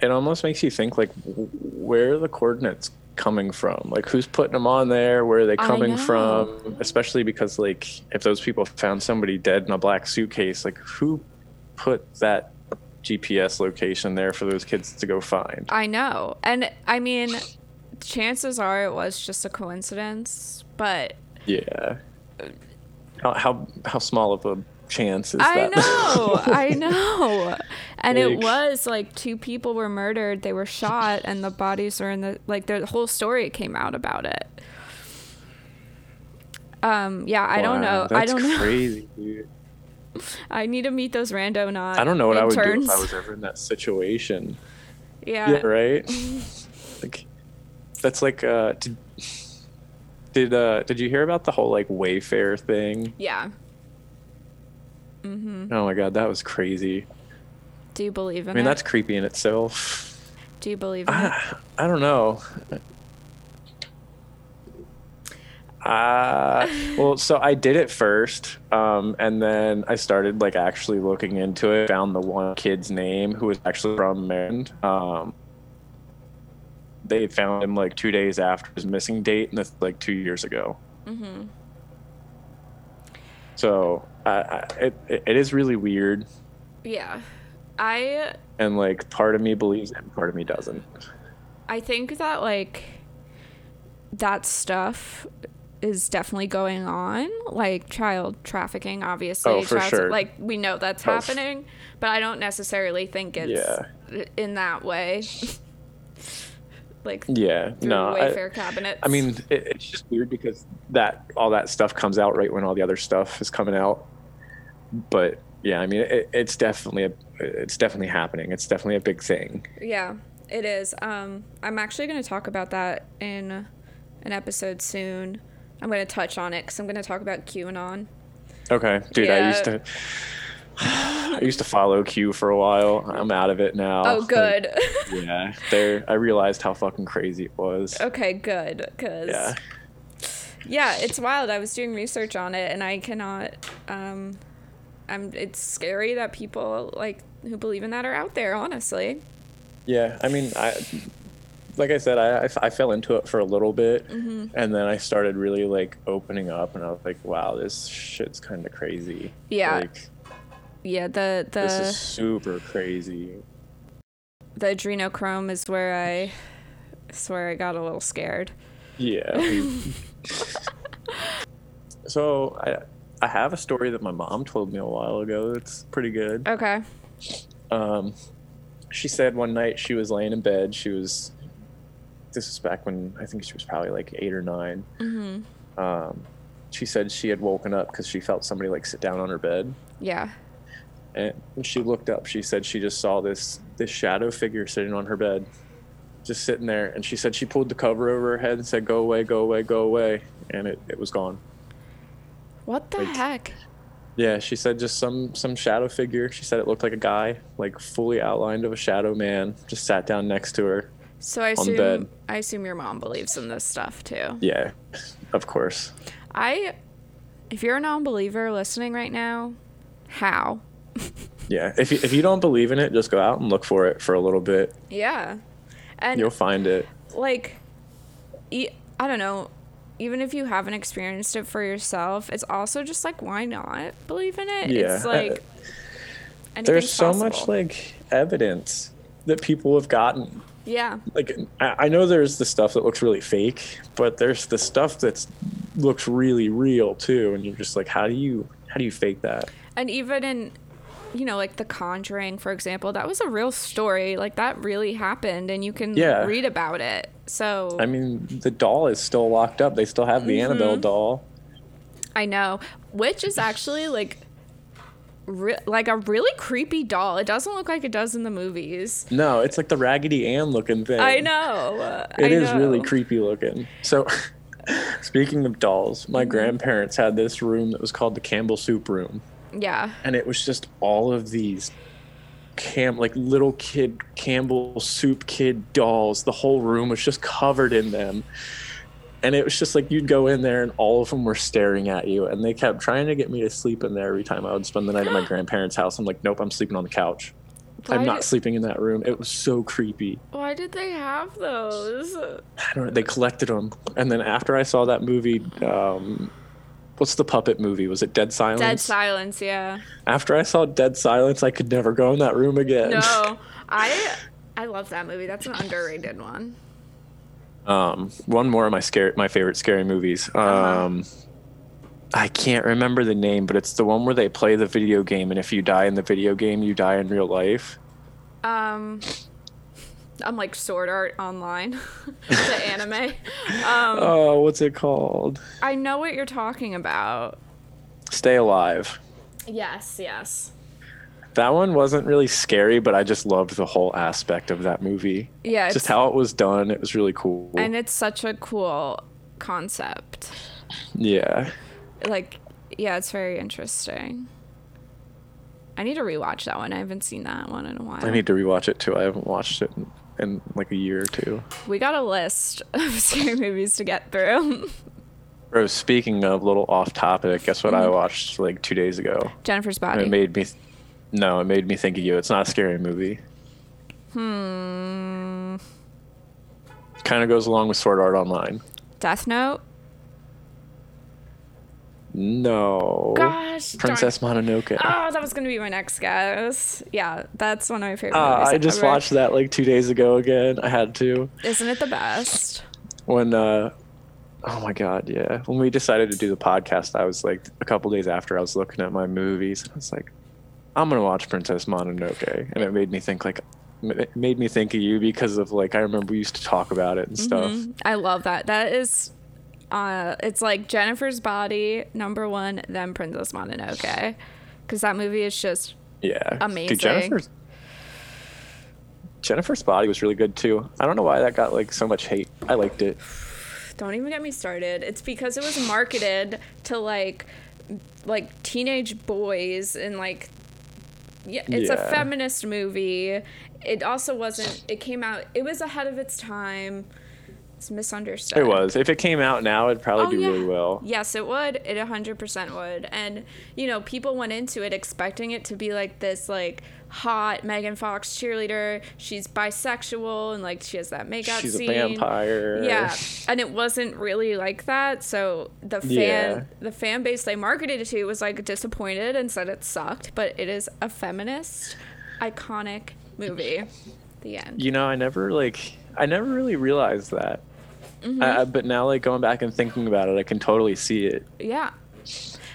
[SPEAKER 2] It almost makes you think like, where are the coordinates coming from? Like, who's putting them on there? Where are they coming from? Especially because like, if those people found somebody dead in a black suitcase, like, who put that GPS location there for those kids to go find?
[SPEAKER 1] I know, and I mean, chances are it was just a coincidence, but
[SPEAKER 2] Yeah. How how, how small of a chance is
[SPEAKER 1] I
[SPEAKER 2] that?
[SPEAKER 1] know, I know. And it was like two people were murdered, they were shot, and the bodies were in the like the whole story came out about it. Um, yeah, I don't
[SPEAKER 2] Wow,
[SPEAKER 1] know. I don't know.
[SPEAKER 2] crazy, dude.
[SPEAKER 1] I need to meet those rando not.
[SPEAKER 2] I don't know what I would do if I was ever in that situation.
[SPEAKER 1] Yeah.
[SPEAKER 2] Yeah, right. like, that's like, uh, did did uh did you hear about the whole like Wayfair thing?
[SPEAKER 1] Yeah. Mm-hmm.
[SPEAKER 2] Oh my god, that was crazy.
[SPEAKER 1] Do you believe in
[SPEAKER 2] I mean,
[SPEAKER 1] it?
[SPEAKER 2] that's creepy in itself.
[SPEAKER 1] Do you believe in it?
[SPEAKER 2] I, I don't know. Uh, well, so I did it first, um, and then I started like actually looking into it. Found the one kid's name who was actually from Maryland. Um, they found him like two days after his missing date, and that's like two years ago.
[SPEAKER 1] Mm-hmm.
[SPEAKER 2] So I, I, it it is really weird,
[SPEAKER 1] Yeah. I
[SPEAKER 2] and like part of me believes it, and part of me doesn't.
[SPEAKER 1] I think that like that stuff is definitely going on, like child trafficking, obviously.
[SPEAKER 2] Oh, for
[SPEAKER 1] child-
[SPEAKER 2] sure.
[SPEAKER 1] Like we know that's
[SPEAKER 2] Oh,
[SPEAKER 1] happening, but I don't necessarily think it's
[SPEAKER 2] Yeah.
[SPEAKER 1] in that way. like
[SPEAKER 2] Yeah, no. I,
[SPEAKER 1] Wayfair cabinets.
[SPEAKER 2] I mean, it, it's just weird because that all that stuff comes out right when all the other stuff is coming out. But yeah, I mean, it, it's definitely a, it's definitely happening. It's definitely a big thing.
[SPEAKER 1] Yeah, it is. Um, I'm actually going to talk about that in an episode soon. I'm going to touch on it because I'm going to talk about QAnon.
[SPEAKER 2] Okay, dude, I used to. I used to follow Q for a while. I'm out of it now.
[SPEAKER 1] Oh,
[SPEAKER 2] Like,
[SPEAKER 1] good.
[SPEAKER 2] yeah, there. I realized how fucking crazy it was.
[SPEAKER 1] okay, good. Because
[SPEAKER 2] Yeah.
[SPEAKER 1] yeah, it's wild. I was doing research on it, and I cannot. Um, I'm. It's scary that people like who believe in that are out there. Honestly.
[SPEAKER 2] Yeah, I mean, I like I said, I, I, I fell into it for a little bit,
[SPEAKER 1] Mm-hmm.
[SPEAKER 2] and then I started really like opening up, and I was like, wow, this shit's kind of crazy.
[SPEAKER 1] Yeah.
[SPEAKER 2] like
[SPEAKER 1] Yeah. The the.
[SPEAKER 2] this is super crazy.
[SPEAKER 1] the adrenochrome is where I. Where I got a little scared.
[SPEAKER 2] Yeah. so I I have a story that my mom told me a while ago. It's pretty good.
[SPEAKER 1] Okay.
[SPEAKER 2] Um, she said one night she was laying in bed. She was. This was back when I think she was probably like eight or 9
[SPEAKER 1] Mm-hmm.
[SPEAKER 2] Um, she said she had woken up because she felt somebody like sit down on her bed,
[SPEAKER 1] Yeah.
[SPEAKER 2] and when she looked up, she said she just saw this this shadow figure sitting on her bed, just sitting there. And she said she pulled the cover over her head and said, "Go away, go away, go away," and it, it was gone.
[SPEAKER 1] What the
[SPEAKER 2] Like-
[SPEAKER 1] heck?
[SPEAKER 2] Yeah, she said just some some shadow figure. She said it looked like a guy, like fully outlined of a shadow man, just sat down next to her.
[SPEAKER 1] So I
[SPEAKER 2] on the
[SPEAKER 1] assume. I assume your mom believes in this stuff too.
[SPEAKER 2] Yeah, of course.
[SPEAKER 1] I if you're a non-believer listening right now, how?
[SPEAKER 2] Yeah, if you, if you don't believe in it, just go out and look for it for a little bit.
[SPEAKER 1] Yeah. And
[SPEAKER 2] You'll find it.
[SPEAKER 1] like I don't know, even if you haven't experienced it for yourself, it's also just like why not believe in it?
[SPEAKER 2] Yeah,
[SPEAKER 1] It's like
[SPEAKER 2] There's so much like evidence that people have gotten.
[SPEAKER 1] Yeah.
[SPEAKER 2] Like I, I know there's the stuff that looks really fake, but there's the stuff that looks really real too, and you're just like, how do you how do you fake that?
[SPEAKER 1] And even in you know, like The Conjuring, for example, that was a real story. Like that really happened and you can
[SPEAKER 2] Yeah.
[SPEAKER 1] read about it. So
[SPEAKER 2] I mean, the doll is still locked up. They still have the Annabelle
[SPEAKER 1] Mm-hmm.
[SPEAKER 2] doll.
[SPEAKER 1] I know, which is actually like, re- like a really creepy doll. It doesn't look like it does in the movies.
[SPEAKER 2] No, it's like the Raggedy Ann looking thing.
[SPEAKER 1] I know.
[SPEAKER 2] It
[SPEAKER 1] I
[SPEAKER 2] is really creepy looking. So, speaking of dolls, my
[SPEAKER 1] Mm-hmm.
[SPEAKER 2] grandparents had this room that was called the Campbell Soup Room,
[SPEAKER 1] Yeah.
[SPEAKER 2] and it was just all of these cam like little kid Campbell Soup kid dolls. The whole room was just covered in them. And it was just like you'd go in there and all of them were staring at you, and they kept trying to get me to sleep in there every time I would spend the night at my grandparents' house. I'm like, nope, I'm sleeping on the couch. I'm not
[SPEAKER 1] did-
[SPEAKER 2] sleeping in that room. It was so creepy.
[SPEAKER 1] Why did they have those?
[SPEAKER 2] I don't know. They collected them, and then after I saw that movie, um, what's the puppet movie? Was it Dead Silence?
[SPEAKER 1] Dead silence. Yeah.
[SPEAKER 2] after I saw Dead Silence, I could never go in that room again.
[SPEAKER 1] No, I I love that movie. That's an underrated one.
[SPEAKER 2] Um, one more of my scary, my favorite scary movies.
[SPEAKER 1] Uh-huh.
[SPEAKER 2] Um, I can't remember the name, but it's the one where they play the video game, and if you die in the video game, you die in real life.
[SPEAKER 1] Um, I'm like Sword Art Online, the anime. Um,
[SPEAKER 2] Oh, what's it called?
[SPEAKER 1] I know what you're talking about.
[SPEAKER 2] Stay Alive.
[SPEAKER 1] Yes, yes.
[SPEAKER 2] That one wasn't really scary, but I just loved the whole aspect of that movie.
[SPEAKER 1] Yeah,
[SPEAKER 2] Just how it was done. It was really cool.
[SPEAKER 1] And it's such a cool concept.
[SPEAKER 2] yeah.
[SPEAKER 1] Like, yeah, it's very interesting. I need to rewatch that one. I haven't seen that one in a while.
[SPEAKER 2] I need to rewatch it too. I haven't watched it in, in like a year or two.
[SPEAKER 1] we got a list of scary movies to get through.
[SPEAKER 2] Bro, speaking of little off topic, guess what I
[SPEAKER 1] Mm-hmm.
[SPEAKER 2] watched like two days ago?
[SPEAKER 1] Jennifer's Body.
[SPEAKER 2] it made me, no, it made me think of you. It's not a scary movie.
[SPEAKER 1] hmm.
[SPEAKER 2] Kind of goes along with Sword Art Online.
[SPEAKER 1] Death Note.
[SPEAKER 2] No.
[SPEAKER 1] Gosh, darn-
[SPEAKER 2] Princess Mononoke.
[SPEAKER 1] Oh, that was gonna be my next guess. Yeah, that's one of my favorite
[SPEAKER 2] Uh. I just
[SPEAKER 1] ever.
[SPEAKER 2] watched that like two days ago again. I had to.
[SPEAKER 1] Isn't it the best?
[SPEAKER 2] When uh, Oh my god, yeah. When we decided to do the podcast, I was like a couple days after I was looking at my movies. I was like, I'm gonna watch Princess Mononoke, and it made me think like, it made me think of you because of like I remember we used to talk about it and stuff.
[SPEAKER 1] Mhm. I love that. That is, uh, it's like Jennifer's Body number one, then Princess Mononoke, because that movie is just
[SPEAKER 2] Yeah,
[SPEAKER 1] Amazing.
[SPEAKER 2] Dude, Jennifer's Jennifer's Body was really good too. I don't know why that got like so much hate. I liked it.
[SPEAKER 1] Don't even get me started. It's because it was marketed to like like teenage boys and like yeah, it's a feminist movie. It also wasn't it came out it was ahead of its time. It's misunderstood.
[SPEAKER 2] It was. If it came out now, it'd probably oh, do really well.
[SPEAKER 1] Yes, it would. It 100% would. And, you know, people went into it expecting it to be like this, like, hot Megan Fox cheerleader. She's bisexual and, like, she has that makeout
[SPEAKER 2] She's a
[SPEAKER 1] scene.
[SPEAKER 2] vampire.
[SPEAKER 1] Yeah. And it wasn't really like that. So the fan,
[SPEAKER 2] Yeah.
[SPEAKER 1] the fan base they marketed it to was, like, disappointed and said it sucked. But it is a feminist, iconic movie. The end.
[SPEAKER 2] You know, I never like I never really realized that.
[SPEAKER 1] Mm-hmm.
[SPEAKER 2] Uh, but now, like going back and thinking about it, I can totally see it.
[SPEAKER 1] Yeah.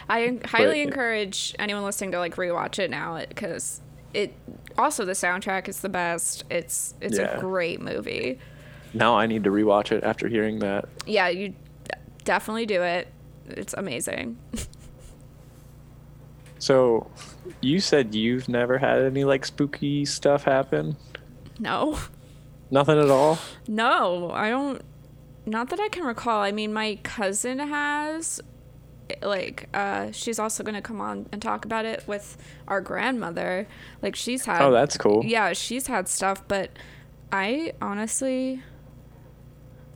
[SPEAKER 1] I highly
[SPEAKER 2] But-
[SPEAKER 1] encourage anyone listening to like rewatch it now because it also the soundtrack is the best. It's it's
[SPEAKER 2] Yeah.
[SPEAKER 1] a great movie.
[SPEAKER 2] Now I need to rewatch it after hearing that.
[SPEAKER 1] Yeah, you definitely do it. It's amazing.
[SPEAKER 2] So, you said you've never had any like spooky stuff happen?
[SPEAKER 1] No.
[SPEAKER 2] Nothing at all?
[SPEAKER 1] No, I don't not that I can recall. I mean, my cousin has like uh she's also going to come on and talk about it with our grandmother. Like she's had
[SPEAKER 2] Oh, that's cool.
[SPEAKER 1] yeah, she's had stuff, but I honestly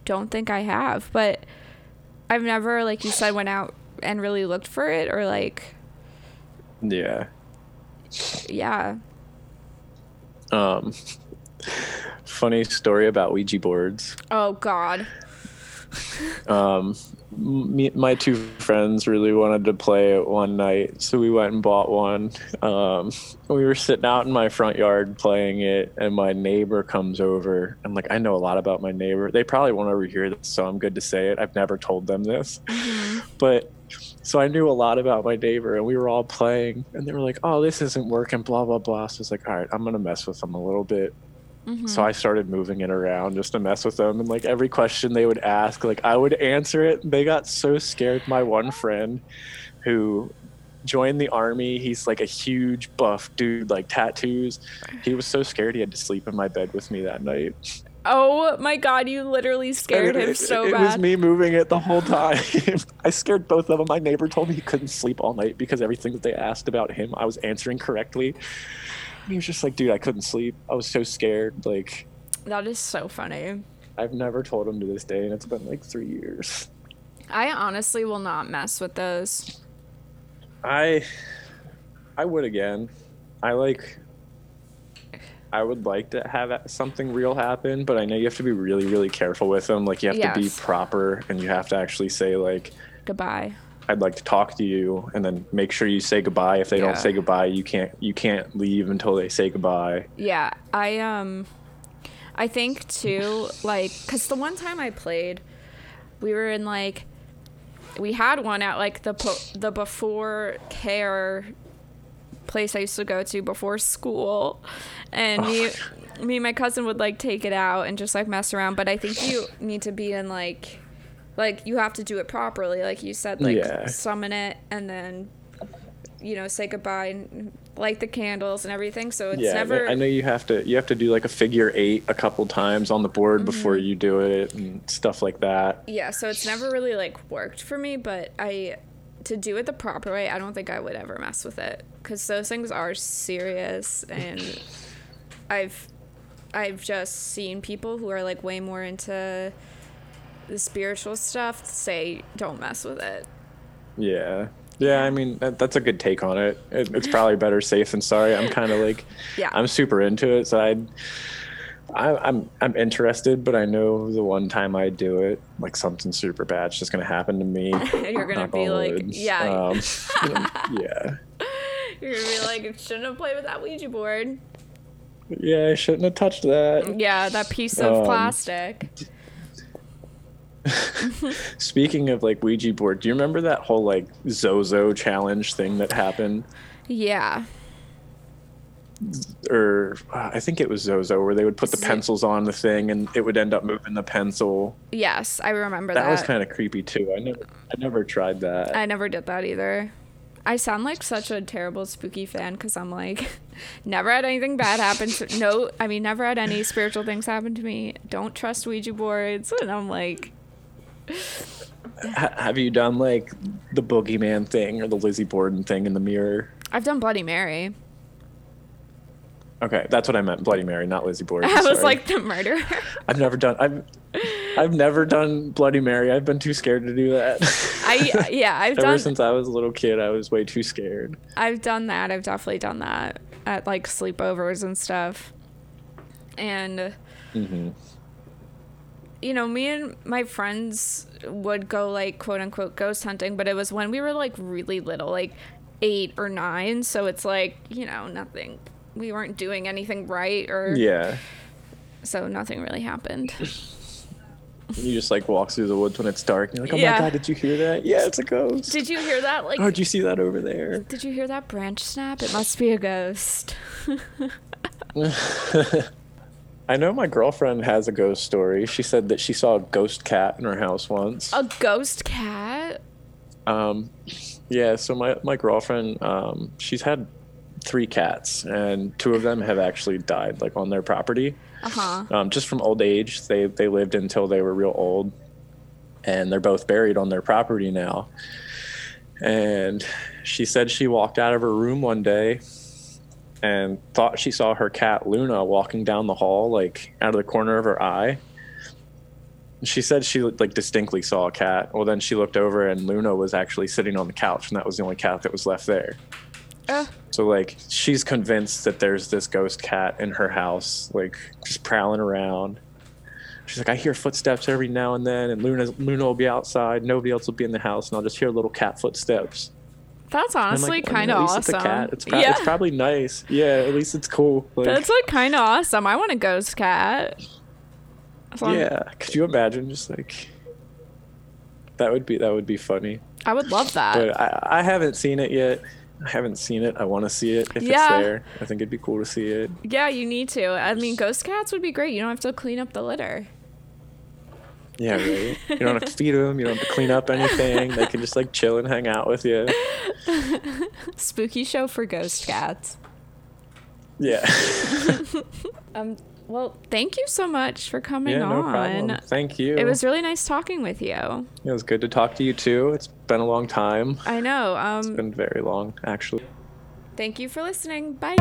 [SPEAKER 1] don't think I have. But I've never, like you said, went out and really looked for it or like,
[SPEAKER 2] Yeah.
[SPEAKER 1] yeah.
[SPEAKER 2] Um funny story about Ouija boards.
[SPEAKER 1] Oh God.
[SPEAKER 2] um, me, my two friends really wanted to play it one night, so we went and bought one. Um, we were sitting out in my front yard playing it, and my neighbor comes over. I'm like, I know a lot about my neighbor. They probably won't overhear this, so I'm good to say it. I've never told them this, but so I knew a lot about my neighbor, and we were all playing, and they were like, "Oh, this isn't working," blah blah blah. So I was like, "All right, I'm gonna mess with them a little bit." Mm-hmm. So I started moving it around just to mess with them, and like every question they would ask, like I would answer it. They got so scared. My one friend, who joined the army, he's like a huge buff dude, like tattoos. He was so scared he had to sleep in my bed with me that night.
[SPEAKER 1] Oh my God, you literally scared
[SPEAKER 2] And
[SPEAKER 1] him
[SPEAKER 2] it,
[SPEAKER 1] so
[SPEAKER 2] it
[SPEAKER 1] bad.
[SPEAKER 2] It was me moving it the whole time. I scared both of them. My neighbor told me he couldn't sleep all night because everything that they asked about him, I was answering correctly. He was just like, dude, I couldn't sleep. I was so scared. Like,
[SPEAKER 1] That is so funny.
[SPEAKER 2] I've never told him to this day, and it's been like three years.
[SPEAKER 1] I honestly will not mess with those.
[SPEAKER 2] I, I would again. I like. I would like to have something real happen, but I know you have to be really, really careful with them. Like you have to be proper, and you have to actually say like,
[SPEAKER 1] Goodbye.
[SPEAKER 2] I'd like to talk to you, and then make sure you say goodbye. If they
[SPEAKER 1] Yeah.
[SPEAKER 2] don't say goodbye, you can't you can't leave until they say goodbye.
[SPEAKER 1] Yeah, I um I think too like cuz the one time I played we were in like we had one at like the po- the before care place I used to go to before school and me me and my cousin would like take it out and just like mess around but I think you need to be in like like you have to do it properly like you said like
[SPEAKER 2] Yeah.
[SPEAKER 1] summon it and then you know say goodbye and light the candles and everything so it's
[SPEAKER 2] yeah,
[SPEAKER 1] never
[SPEAKER 2] I know you have to you have to do like a figure eight a couple times on the board before
[SPEAKER 1] Mm-hmm.
[SPEAKER 2] you do it and stuff like that.
[SPEAKER 1] yeah so it's never really like worked for me but i to do it the proper way i don't think i would ever mess with it because those things are serious and i've i've just seen people who are like way more into the spiritual stuff say don't mess with it
[SPEAKER 2] Yeah. Yeah, I mean that, that's a good take on it. it. It's probably better safe than sorry. I'm kind of like,
[SPEAKER 1] Yeah.
[SPEAKER 2] I'm super into it, so I'd, I, I'm I'm interested, but I know the one time I do it, like something super bad's just gonna happen to me.
[SPEAKER 1] and you're gonna be like yeah
[SPEAKER 2] Um, yeah.
[SPEAKER 1] you're gonna be like shouldn't have played with that ouija board
[SPEAKER 2] Yeah, I shouldn't have touched that.
[SPEAKER 1] yeah that piece of
[SPEAKER 2] Um,
[SPEAKER 1] plastic
[SPEAKER 2] Speaking of like Ouija board, do you remember that whole like Zozo challenge thing that happened?
[SPEAKER 1] Yeah.
[SPEAKER 2] Or uh, I think it was Zozo, where they would put the
[SPEAKER 1] Z-
[SPEAKER 2] pencils on the thing and it would end up moving the pencil.
[SPEAKER 1] Yes, I remember
[SPEAKER 2] That
[SPEAKER 1] that.
[SPEAKER 2] was kind of creepy too. I never, I never tried that.
[SPEAKER 1] I never did that either. I sound like such a terrible spooky fan because I'm like, never had anything bad happen. To, no, I mean, never had any spiritual things happen to me. Don't trust Ouija boards. And I'm like,
[SPEAKER 2] Ha- have you done like the boogeyman thing or the Lizzie Borden thing in the mirror?
[SPEAKER 1] I've done Bloody Mary.
[SPEAKER 2] Okay, that's what I meant. Bloody Mary, not Lizzie Borden.
[SPEAKER 1] I was
[SPEAKER 2] sorry.
[SPEAKER 1] like the murderer.
[SPEAKER 2] I've never done. I've, I've never done Bloody Mary. I've been too scared to do that.
[SPEAKER 1] I yeah, I've
[SPEAKER 2] Ever
[SPEAKER 1] done
[SPEAKER 2] since I was a little kid, I was way too scared.
[SPEAKER 1] I've done that. I've definitely done that at like sleepovers and stuff. And
[SPEAKER 2] hmm
[SPEAKER 1] you know, me and my friends would go like quote unquote ghost hunting, but it was when we were like really little, like eight or nine. So it's like, you know, nothing. We weren't doing anything right or
[SPEAKER 2] Yeah,
[SPEAKER 1] so nothing really happened.
[SPEAKER 2] you just like walk through the woods when it's dark. And you're like, oh
[SPEAKER 1] Yeah.
[SPEAKER 2] my god, did you hear that? Yeah, it's a ghost.
[SPEAKER 1] Did you hear that? Like
[SPEAKER 2] oh, did you see that over there?
[SPEAKER 1] did you hear that branch snap? It must be a ghost.
[SPEAKER 2] I know my girlfriend has a ghost story. She said that she saw a ghost cat in her house once.
[SPEAKER 1] a ghost cat?
[SPEAKER 2] Um, yeah, so my, my girlfriend, um, she's had three cats, and two of them have actually died, like on their property,
[SPEAKER 1] Uh-huh.
[SPEAKER 2] um, just from old age. They they lived until they were real old, and they're both buried on their property now. And she said she walked out of her room one day and thought she saw her cat Luna walking down the hall, like out of the corner of her eye. She said she like distinctly saw a cat. Well, then she looked over and Luna was actually sitting on the couch, and that was the only cat that was left there.
[SPEAKER 1] Uh,
[SPEAKER 2] So like she's convinced that there's this ghost cat in her house, like just prowling around. She's like, I hear footsteps every now and then, and Luna Luna will be outside, nobody else will be in the house, and I'll just hear little cat footsteps.
[SPEAKER 1] That's honestly
[SPEAKER 2] like,
[SPEAKER 1] kind of
[SPEAKER 2] at least
[SPEAKER 1] awesome.
[SPEAKER 2] It's cat. It's, pro-
[SPEAKER 1] yeah.
[SPEAKER 2] it's probably nice. Yeah, at least it's cool. Like,
[SPEAKER 1] That's like kind of awesome. I want a ghost cat.
[SPEAKER 2] Yeah. Could you imagine just like that would be that would be funny.
[SPEAKER 1] I would love that.
[SPEAKER 2] But I, I haven't seen it yet. I haven't seen it. I want to see it if
[SPEAKER 1] Yeah.
[SPEAKER 2] it's there. I think it'd be cool to see it.
[SPEAKER 1] yeah, you need to. I mean, ghost cats would be great. You don't have to clean up the litter.
[SPEAKER 2] Yeah, right. You don't have to feed them. You don't have to clean up anything. They can just like chill and hang out with you.
[SPEAKER 1] Spooky show for ghost cats.
[SPEAKER 2] Yeah.
[SPEAKER 1] Um. Well, thank you so much for coming
[SPEAKER 2] yeah, no
[SPEAKER 1] on.
[SPEAKER 2] problem. Thank you.
[SPEAKER 1] It was really nice talking with you.
[SPEAKER 2] It was good to talk to you too. It's been a long time.
[SPEAKER 1] I know.
[SPEAKER 2] It's
[SPEAKER 1] Um.
[SPEAKER 2] been very long, actually.
[SPEAKER 1] Thank you for listening. Bye.